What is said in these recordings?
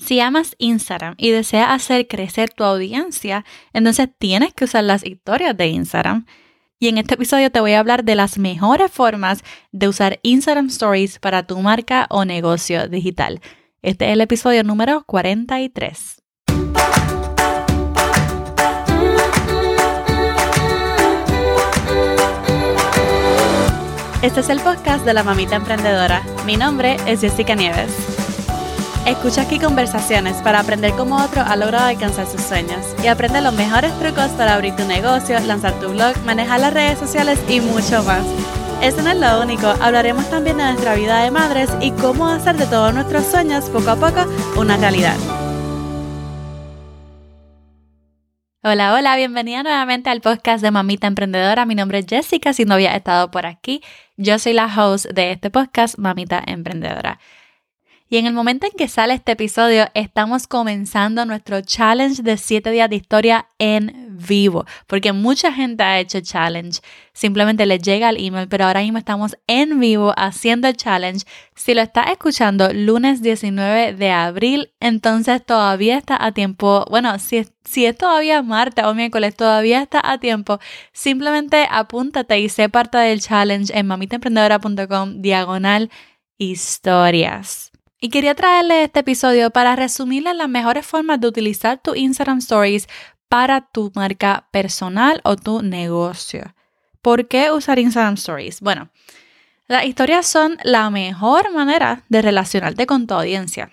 Si amas Instagram y deseas hacer crecer tu audiencia, entonces tienes que usar las historias de Instagram. Y en este episodio te voy a hablar de las mejores formas de usar Instagram Stories para tu marca o negocio digital. Este es el episodio número 43. Este es el podcast de la mamita emprendedora. Mi nombre es Jessica Nieves. Escucha aquí conversaciones para aprender cómo otro ha logrado alcanzar sus sueños y aprende los mejores trucos para abrir tu negocio, lanzar tu blog, manejar las redes sociales y mucho más. Eso no es lo único, hablaremos también de nuestra vida de madres y cómo hacer de todos nuestros sueños poco a poco una realidad. Hola, hola, bienvenida nuevamente al podcast de Mamita Emprendedora. Mi nombre es Jessica, si no había estado por aquí. Yo soy la host de este podcast, Mamita Emprendedora. Y en el momento en que sale este episodio, estamos comenzando nuestro challenge de 7 días de historia en vivo, porque mucha gente ha hecho challenge, simplemente les llega el email, pero ahora mismo estamos en vivo haciendo el challenge. Si lo estás escuchando lunes 19 de abril, entonces todavía está a tiempo, bueno, si, si es todavía martes o miércoles, todavía está a tiempo, simplemente apúntate y sé parte del challenge en mamitaemprendedora.com diagonal historias. Y quería traerle este episodio para resumirle las mejores formas de utilizar tu Instagram Stories para tu marca personal o tu negocio. ¿Por qué usar Instagram Stories? Bueno, las historias son la mejor manera de relacionarte con tu audiencia.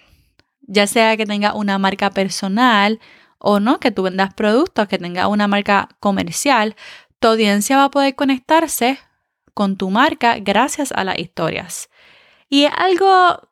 Ya sea que tenga una marca personal o no, que tú vendas productos, que tenga una marca comercial, tu audiencia va a poder conectarse con tu marca gracias a las historias. Y algo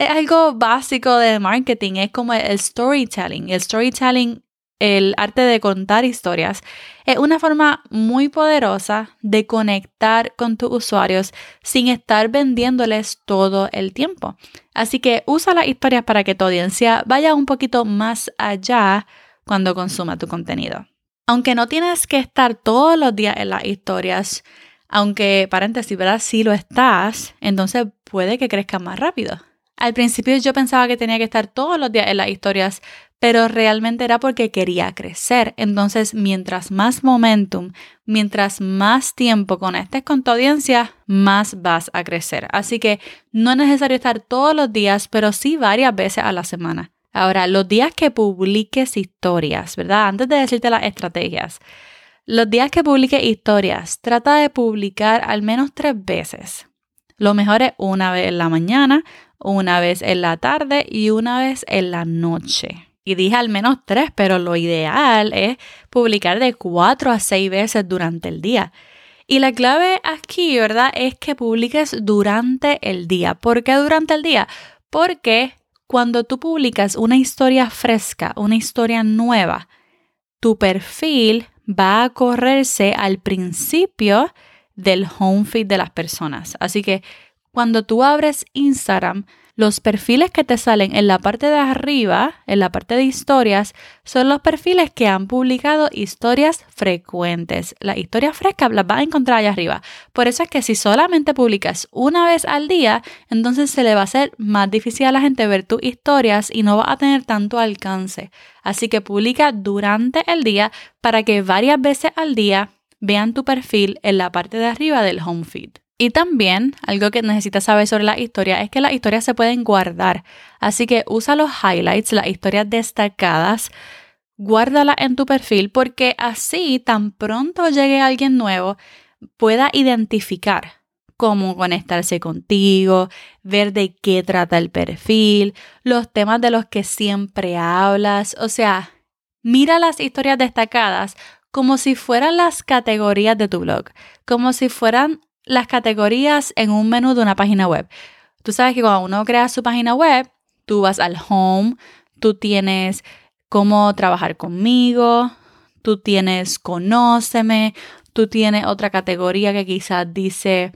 es algo básico de marketing, es como el storytelling. El storytelling, el arte de contar historias, es una forma muy poderosa de conectar con tus usuarios sin estar vendiéndoles todo el tiempo. Así que usa las historias para que tu audiencia vaya un poquito más allá cuando consuma tu contenido. Aunque no tienes que estar todos los días en las historias, aunque paréntesis, ¿verdad? Si lo estás, entonces puede que crezca más rápido. Al principio yo pensaba que tenía que estar todos los días en las historias, pero realmente era porque quería crecer. Entonces, mientras más momentum, mientras más tiempo conectes con tu audiencia, más vas a crecer. Así que no es necesario estar todos los días, pero sí varias veces a la semana. Ahora, los días que publiques historias, ¿verdad? Antes de decirte las estrategias, los días que publiques historias, trata de publicar al menos tres veces. Lo mejor es una vez en la mañana, una vez en la tarde y una vez en la noche. Y dije al menos tres, pero lo ideal es publicar de cuatro a seis veces durante el día. Y la clave aquí, ¿verdad? Es que publiques durante el día. ¿Por qué durante el día? Porque cuando tú publicas una historia fresca, una historia nueva, tu perfil va a correrse al principio del home feed de las personas. Así que cuando tú abres Instagram, los perfiles que te salen en la parte de arriba, en la parte de historias, son los perfiles que han publicado historias frecuentes. Las historias frescas las vas a encontrar allá arriba. Por eso es que si solamente publicas una vez al día, entonces se le va a hacer más difícil a la gente ver tus historias y no va a tener tanto alcance. Así que publica durante el día para que varias veces al día vean tu perfil en la parte de arriba del home feed. Y también algo que necesitas saber sobre la historia es que las historias se pueden guardar. Así que usa los highlights, las historias destacadas, guárdalas en tu perfil porque así tan pronto llegue alguien nuevo pueda identificar cómo conectarse contigo, ver de qué trata el perfil, los temas de los que siempre hablas. O sea, mira las historias destacadas como si fueran las categorías de tu blog, como si fueran las categorías en un menú de una página web. Tú sabes que cuando uno crea su página web, tú vas al home, tú tienes cómo trabajar conmigo, tú tienes conóceme, tú tienes otra categoría que quizás dice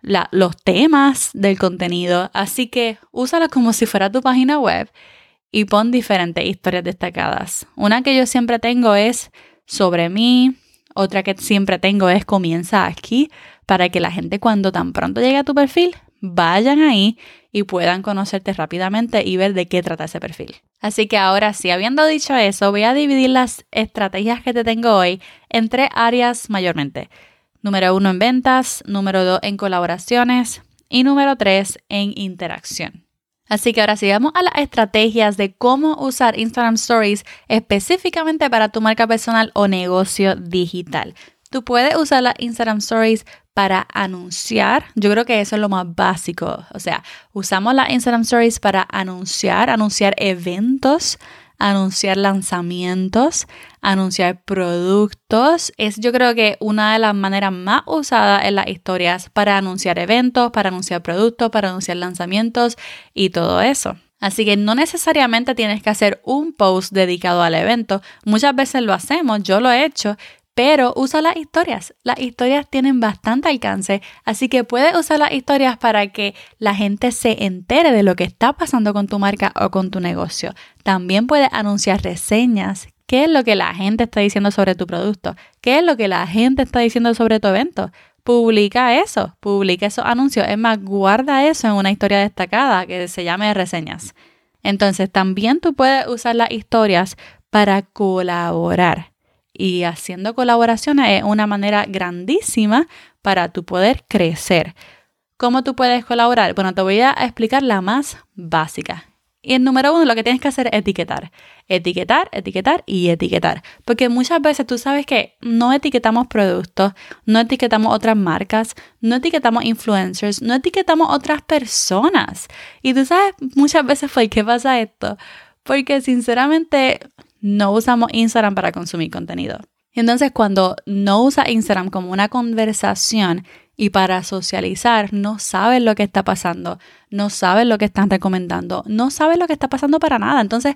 los temas del contenido. Así que úsala como si fuera tu página web y pon diferentes historias destacadas. Una que yo siempre tengo es sobre mí, otra que siempre tengo es comienza aquí para que la gente cuando tan pronto llegue a tu perfil vayan ahí y puedan conocerte rápidamente y ver de qué trata ese perfil. Así que ahora sí, habiendo dicho eso, voy a dividir las estrategias que te tengo hoy en tres áreas mayormente. Número uno en ventas, número dos en colaboraciones y número tres en interacción. Así que ahora sigamos a las estrategias de cómo usar Instagram Stories específicamente para tu marca personal o negocio digital. Tú puedes usar las Instagram Stories para anunciar. Yo creo que eso es lo más básico. O sea, usamos las Instagram Stories para anunciar, anunciar eventos, anunciar lanzamientos, anunciar productos. Es yo creo que una de las maneras más usadas en las historias para anunciar eventos, para anunciar productos, para anunciar lanzamientos y todo eso. Así que no necesariamente tienes que hacer un post dedicado al evento. Muchas veces lo hacemos, yo lo he hecho, pero usa las historias. Las historias tienen bastante alcance, así que puedes usar las historias para que la gente se entere de lo que está pasando con tu marca o con tu negocio. También puedes anunciar reseñas. ¿Qué es lo que la gente está diciendo sobre tu producto? ¿Qué es lo que la gente está diciendo sobre tu evento? Publica eso, publica esos anuncios. Es más, guarda eso en una historia destacada que se llame reseñas. Entonces, también tú puedes usar las historias para colaborar y haciendo colaboraciones es una manera grandísima para tu poder crecer. ¿Cómo tú puedes colaborar? Bueno, te voy a explicar la más básica. Y el número uno, lo que tienes que hacer es etiquetar. Etiquetar, etiquetar y etiquetar. Porque muchas veces tú sabes que no etiquetamos productos, no etiquetamos otras marcas, no etiquetamos influencers, no etiquetamos otras personas. Y tú sabes muchas veces por qué pasa esto. Porque sinceramente no usamos Instagram para consumir contenido. Entonces, cuando no usa Instagram como una conversación y para socializar, no sabes lo que está pasando, no sabes lo que están recomendando, no sabes lo que está pasando para nada. Entonces,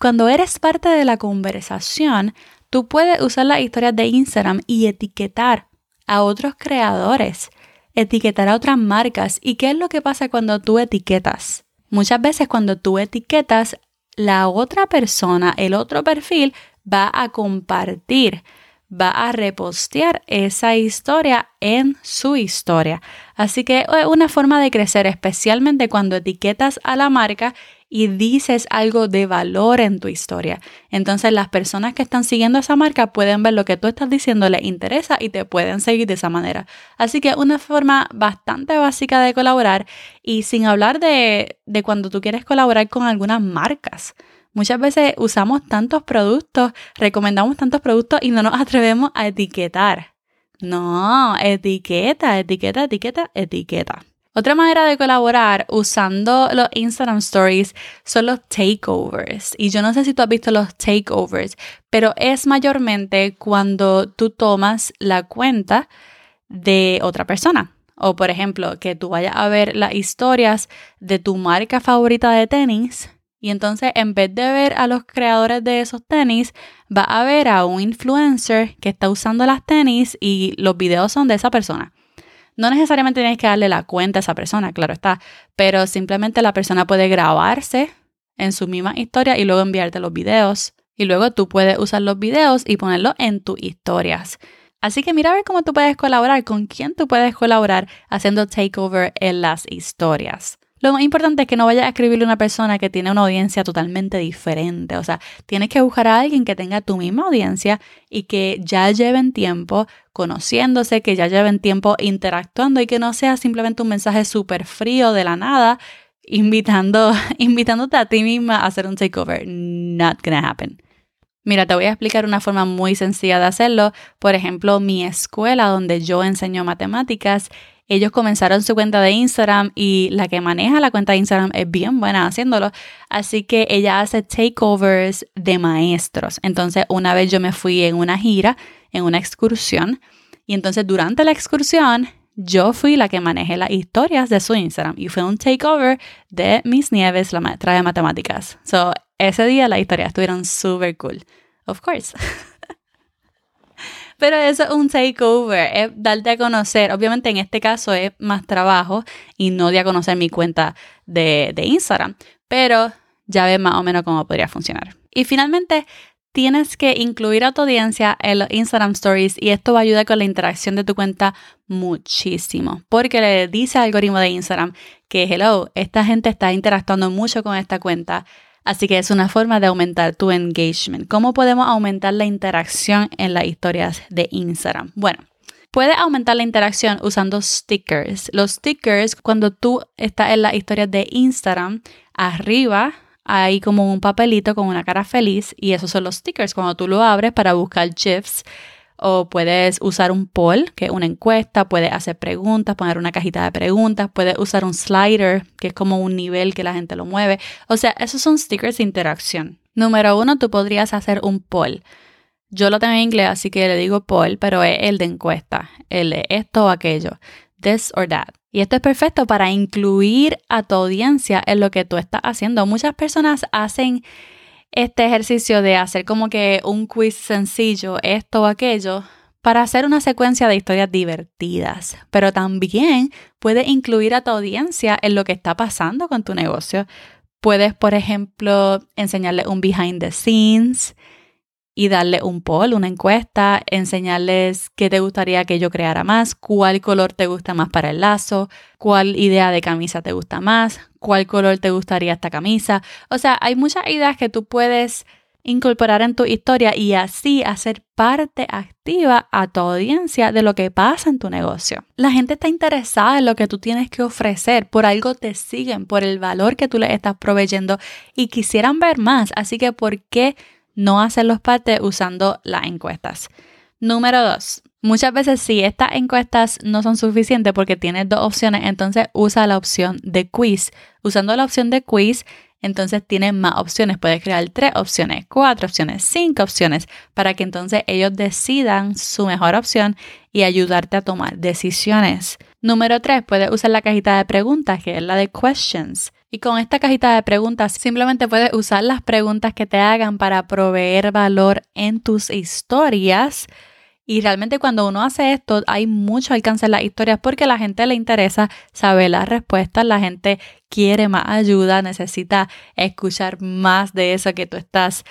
cuando eres parte de la conversación, tú puedes usar las historias de Instagram y etiquetar a otros creadores, etiquetar a otras marcas. ¿Y qué es lo que pasa cuando tú etiquetas? Muchas veces cuando tú etiquetas, la otra persona, el otro perfil, va a compartir, va a repostear esa historia en su historia. Así que es una forma de crecer, especialmente cuando etiquetas a la marca y dices algo de valor en tu historia. Entonces las personas que están siguiendo esa marca pueden ver lo que tú estás diciendo, les interesa y te pueden seguir de esa manera. Así que una forma bastante básica de colaborar y sin hablar de, de cuando tú quieres colaborar con algunas marcas. Muchas veces usamos tantos productos, recomendamos tantos productos y no nos atrevemos a etiquetar. No, etiqueta, etiqueta, etiqueta, etiqueta. Otra manera de colaborar usando los Instagram Stories son los takeovers. Y yo no sé si tú has visto los takeovers, pero es mayormente cuando tú tomas la cuenta de otra persona. O por ejemplo, que tú vayas a ver las historias de tu marca favorita de tenis y entonces en vez de ver a los creadores de esos tenis, va a ver a un influencer que está usando las tenis y los videos son de esa persona. No necesariamente tienes que darle la cuenta a esa persona, claro está, pero simplemente la persona puede grabarse en su misma historia y luego enviarte los videos. Y luego tú puedes usar los videos y ponerlos en tus historias. Así que mira a ver cómo tú puedes colaborar, con quién tú puedes colaborar haciendo takeover en las historias. Lo más importante es que no vayas a escribirle a una persona que tiene una audiencia totalmente diferente. O sea, tienes que buscar a alguien que tenga tu misma audiencia y que ya lleven tiempo conociéndose, que ya lleven tiempo interactuando y que no sea simplemente un mensaje súper frío de la nada invitando, invitándote a ti misma a hacer un takeover. Not gonna happen. Mira, te voy a explicar una forma muy sencilla de hacerlo. Por ejemplo, mi escuela donde yo enseño matemáticas ellos comenzaron su cuenta de Instagram y la que maneja la cuenta de Instagram es bien buena haciéndolo. Así que ella hace takeovers de maestros. Entonces, una vez yo me fui en una gira, en una excursión, y entonces durante la excursión yo fui la que manejé las historias de su Instagram y fue un takeover de Miss Nieves, la maestra de matemáticas. So, ese día las historias estuvieron súper cool. Of course. Pero eso es un takeover, es darte a conocer. Obviamente en este caso es más trabajo y no de a conocer mi cuenta de, de Instagram, pero ya ves más o menos cómo podría funcionar. Y finalmente, tienes que incluir a tu audiencia en los Instagram Stories y esto va a ayudar con la interacción de tu cuenta muchísimo, porque le dice al algoritmo de Instagram que, hello, esta gente está interactuando mucho con esta cuenta, así que es una forma de aumentar tu engagement. ¿Cómo podemos aumentar la interacción en las historias de Instagram? Bueno, Puedes aumentar la interacción usando stickers. Los stickers, cuando tú estás en las historias de Instagram, arriba hay como un papelito con una cara feliz y esos son los stickers. Cuando tú lo abres para buscar GIFs o puedes usar un poll, que es una encuesta, puedes hacer preguntas, poner una cajita de preguntas, puedes usar un slider, que es como un nivel que la gente lo mueve. O sea, esos son stickers de interacción. Número uno, tú podrías hacer un poll. Yo lo tengo en inglés, así que le digo poll, pero es el de encuesta, el de esto o aquello, this or that. Y esto es perfecto para incluir a tu audiencia en lo que tú estás haciendo. Muchas personas hacen este ejercicio de hacer como que un quiz sencillo, esto o aquello, para hacer una secuencia de historias divertidas, pero también puedes incluir a tu audiencia en lo que está pasando con tu negocio. Puedes, por ejemplo, enseñarle un behind the scenes, y darle un poll, una encuesta, enseñarles qué te gustaría que yo creara más, cuál color te gusta más para el lazo, cuál idea de camisa te gusta más, cuál color te gustaría esta camisa. O sea, hay muchas ideas que tú puedes incorporar en tu historia y así hacer parte activa a tu audiencia de lo que pasa en tu negocio. La gente está interesada en lo que tú tienes que ofrecer, por algo te siguen, por el valor que tú les estás proveyendo y quisieran ver más. Así que, ¿por qué no hacerlos parte usando las encuestas. Número dos, muchas veces si estas encuestas no son suficientes porque tienes dos opciones, entonces usa la opción de quiz. Usando la opción de quiz, entonces tienes más opciones. Puedes crear tres opciones, cuatro opciones, cinco opciones, para que entonces ellos decidan su mejor opción y ayudarte a tomar decisiones. Número tres, puedes usar la cajita de preguntas, que es la de questions. Y con esta cajita de preguntas simplemente puedes usar las preguntas que te hagan para proveer valor en tus historias. Y realmente cuando uno hace esto hay mucho alcance en las historias porque a la gente le interesa saber las respuestas, la gente quiere más ayuda, necesita escuchar más de eso que tú estás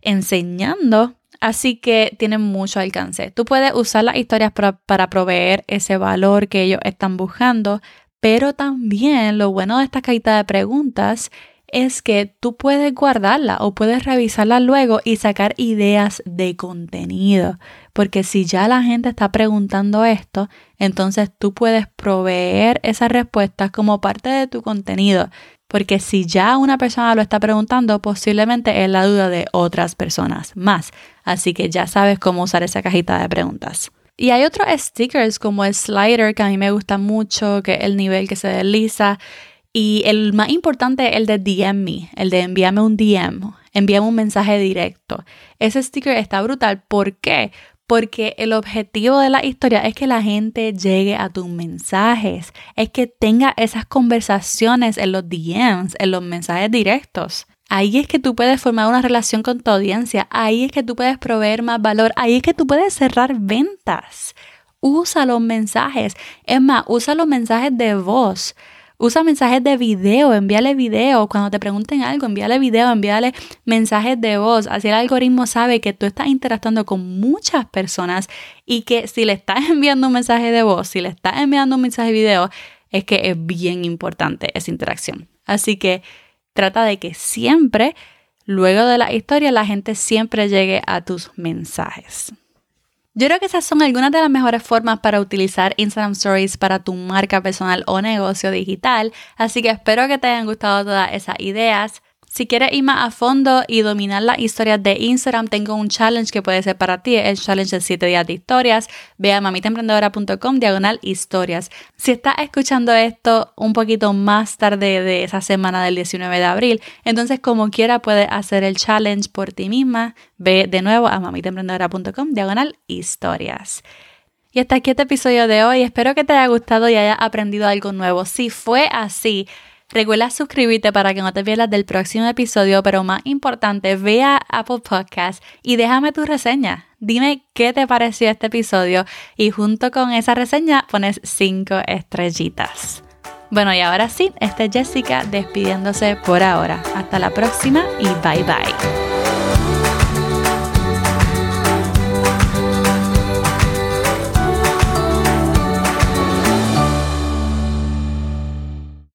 enseñando. Así que tienen mucho alcance. Tú puedes usar las historias para, para proveer ese valor que ellos están buscando, pero también lo bueno de esta cajita de preguntas es que tú puedes guardarla o puedes revisarla luego y sacar ideas de contenido. Porque si ya la gente está preguntando esto, entonces tú puedes proveer esas respuestas como parte de tu contenido. Porque si ya una persona lo está preguntando, posiblemente es la duda de otras personas más. Así que ya sabes cómo usar esa cajita de preguntas. Y hay otros stickers como el slider que a mí me gusta mucho, que el nivel que se desliza. Y el más importante, el de DM me, el de envíame un DM, envíame un mensaje directo. Ese sticker está brutal. ¿Por qué? Porque el objetivo de la historia es que la gente llegue a tus mensajes, es que tenga esas conversaciones en los DMs, en los mensajes directos. Ahí es que tú puedes formar una relación con tu audiencia, ahí es que tú puedes proveer más valor, ahí es que tú puedes cerrar ventas. Usa los mensajes, es más, usa los mensajes de voz. Usa mensajes de video, envíale video. Cuando te pregunten algo, envíale video, envíale mensajes de voz. Así el algoritmo sabe que tú estás interactuando con muchas personas y que si le estás enviando un mensaje de voz, si le estás enviando un mensaje de video, es que es bien importante esa interacción. Así que Trata de que siempre, luego de la historia, la gente siempre llegue a tus mensajes. Yo creo que esas son algunas de las mejores formas para utilizar Instagram Stories para tu marca personal o negocio digital, así que espero que te hayan gustado todas esas ideas. Si quieres ir más a fondo y dominar las historias de Instagram, tengo un challenge que puede ser para ti, el challenge de 7 días de historias. Ve a mamitaemprendedora.com diagonal historias. Si estás escuchando esto un poquito más tarde de esa semana del 19 de abril, entonces como quiera puedes hacer el challenge por ti misma. Ve de nuevo a mamitaemprendedora.com diagonal historias. Y hasta aquí este episodio de hoy. Espero que te haya gustado y hayas aprendido algo nuevo. Si fue así, Recuerda suscribirte para que no te pierdas del próximo episodio, pero más importante, ve a Apple Podcast y déjame tu reseña. Dime qué te pareció este episodio y junto con esa reseña pones 5 estrellitas. Bueno, y ahora sí, esta es Jessica despidiéndose por ahora. Hasta la próxima y bye bye.